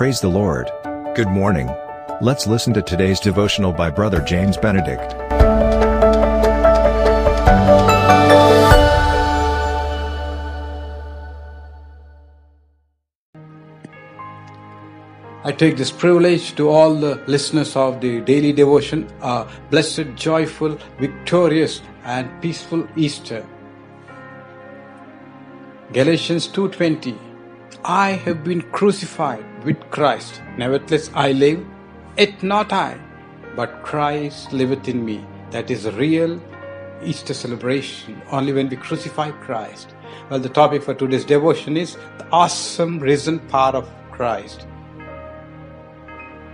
Praise the Lord. Good morning. Let's listen to today's devotional by Brother James Benedict. I take this privilege to all the listeners of the daily devotion, a blessed, joyful, victorious, and peaceful Easter. Galatians 2:20 I have been crucified with Christ. Nevertheless I live, yet not I, but Christ liveth in me. That is a real Easter celebration only when we crucify Christ. Well, the topic for today's devotion is the awesome risen power of Christ.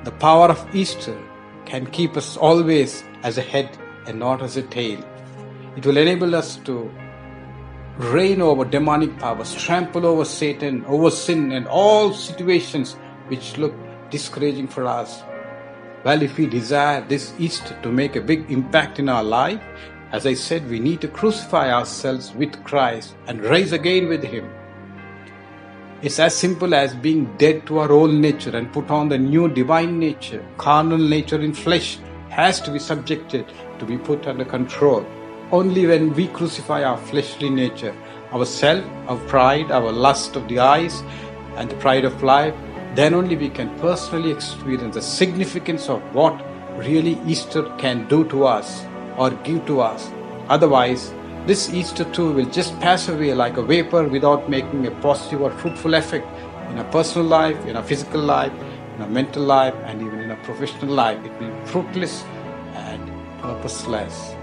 The power of Easter can keep us always as a head and not as a tail. It will enable us to reign over demonic powers, trample over Satan, over sin, and all situations which look discouraging for us. Well, if we desire this Easter to make a big impact in our life, as I said, we need to crucify ourselves with Christ and rise again with Him. It's as simple as being dead to our old nature and put on the new divine nature. Carnal nature in flesh has to be subjected to be put under control. Only when we crucify our fleshly nature, our self, our pride, our lust of the eyes, and the pride of life, then only we can personally experience the significance of what really Easter can do to us or give to us. Otherwise, this Easter too will just pass away like a vapor without making a positive or fruitful effect in our personal life, in our physical life, in our mental life, and even in our professional life. It will be fruitless and purposeless.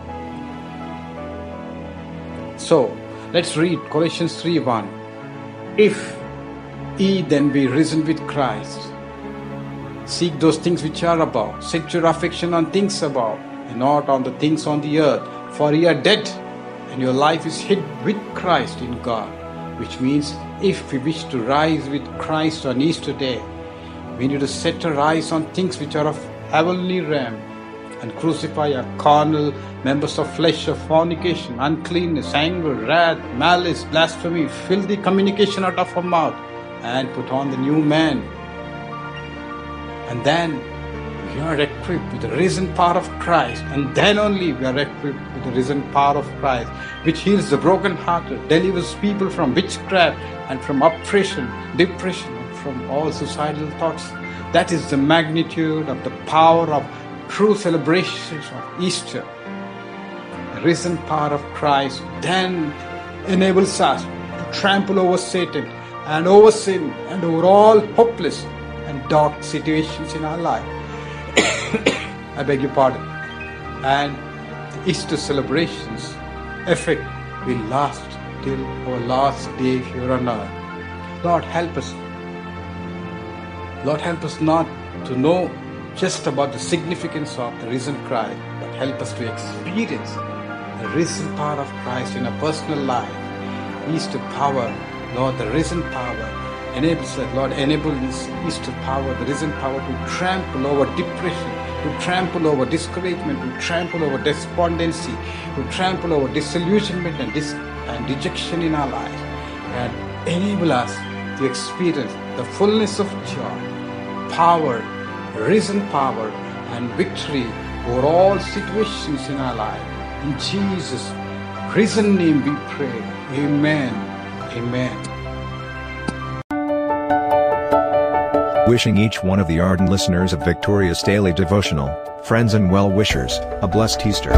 So, let's read Colossians 3 1. If ye then be risen with Christ, seek those things which are above, set your affection on things above, and not on the things on the earth, for ye are dead and your life is hid with Christ in God, which means if we wish to rise with Christ on Easter Day, we need to set our eyes on things which are of heavenly realm and crucify our carnal members of flesh of fornication, uncleanness, anger, wrath, malice, blasphemy, filthy communication out of our mouth, and put on the new man. And then we are equipped with the risen power of Christ, and then only we are equipped with the risen power of Christ, which heals the brokenhearted, delivers people from witchcraft and from oppression, depression, and from all suicidal thoughts. That is the magnitude of the power of true celebrations of Easter. The risen power of Christ then enables us to trample over Satan and over sin and over all hopeless and dark situations in our life. I beg your pardon. And the Easter celebrations effect will last till our last day here on earth. Lord, help us. Lord, help us not to know just about the significance of the risen Christ, but help us to experience the risen power of Christ in our personal life. Easter power, Lord, the risen power enables that, Lord, enable this Easter power, the risen power to trample over depression, to trample over discouragement, to trample over despondency, to trample over disillusionment and, dis- and dejection in our lives, and enable us to experience the fullness of joy, power, risen power, and victory over all situations in our life. In Jesus' risen name we pray. Amen. Amen. Wishing each one of the ardent listeners of Victorious Daily Devotional, friends and well wishers, a blessed Easter.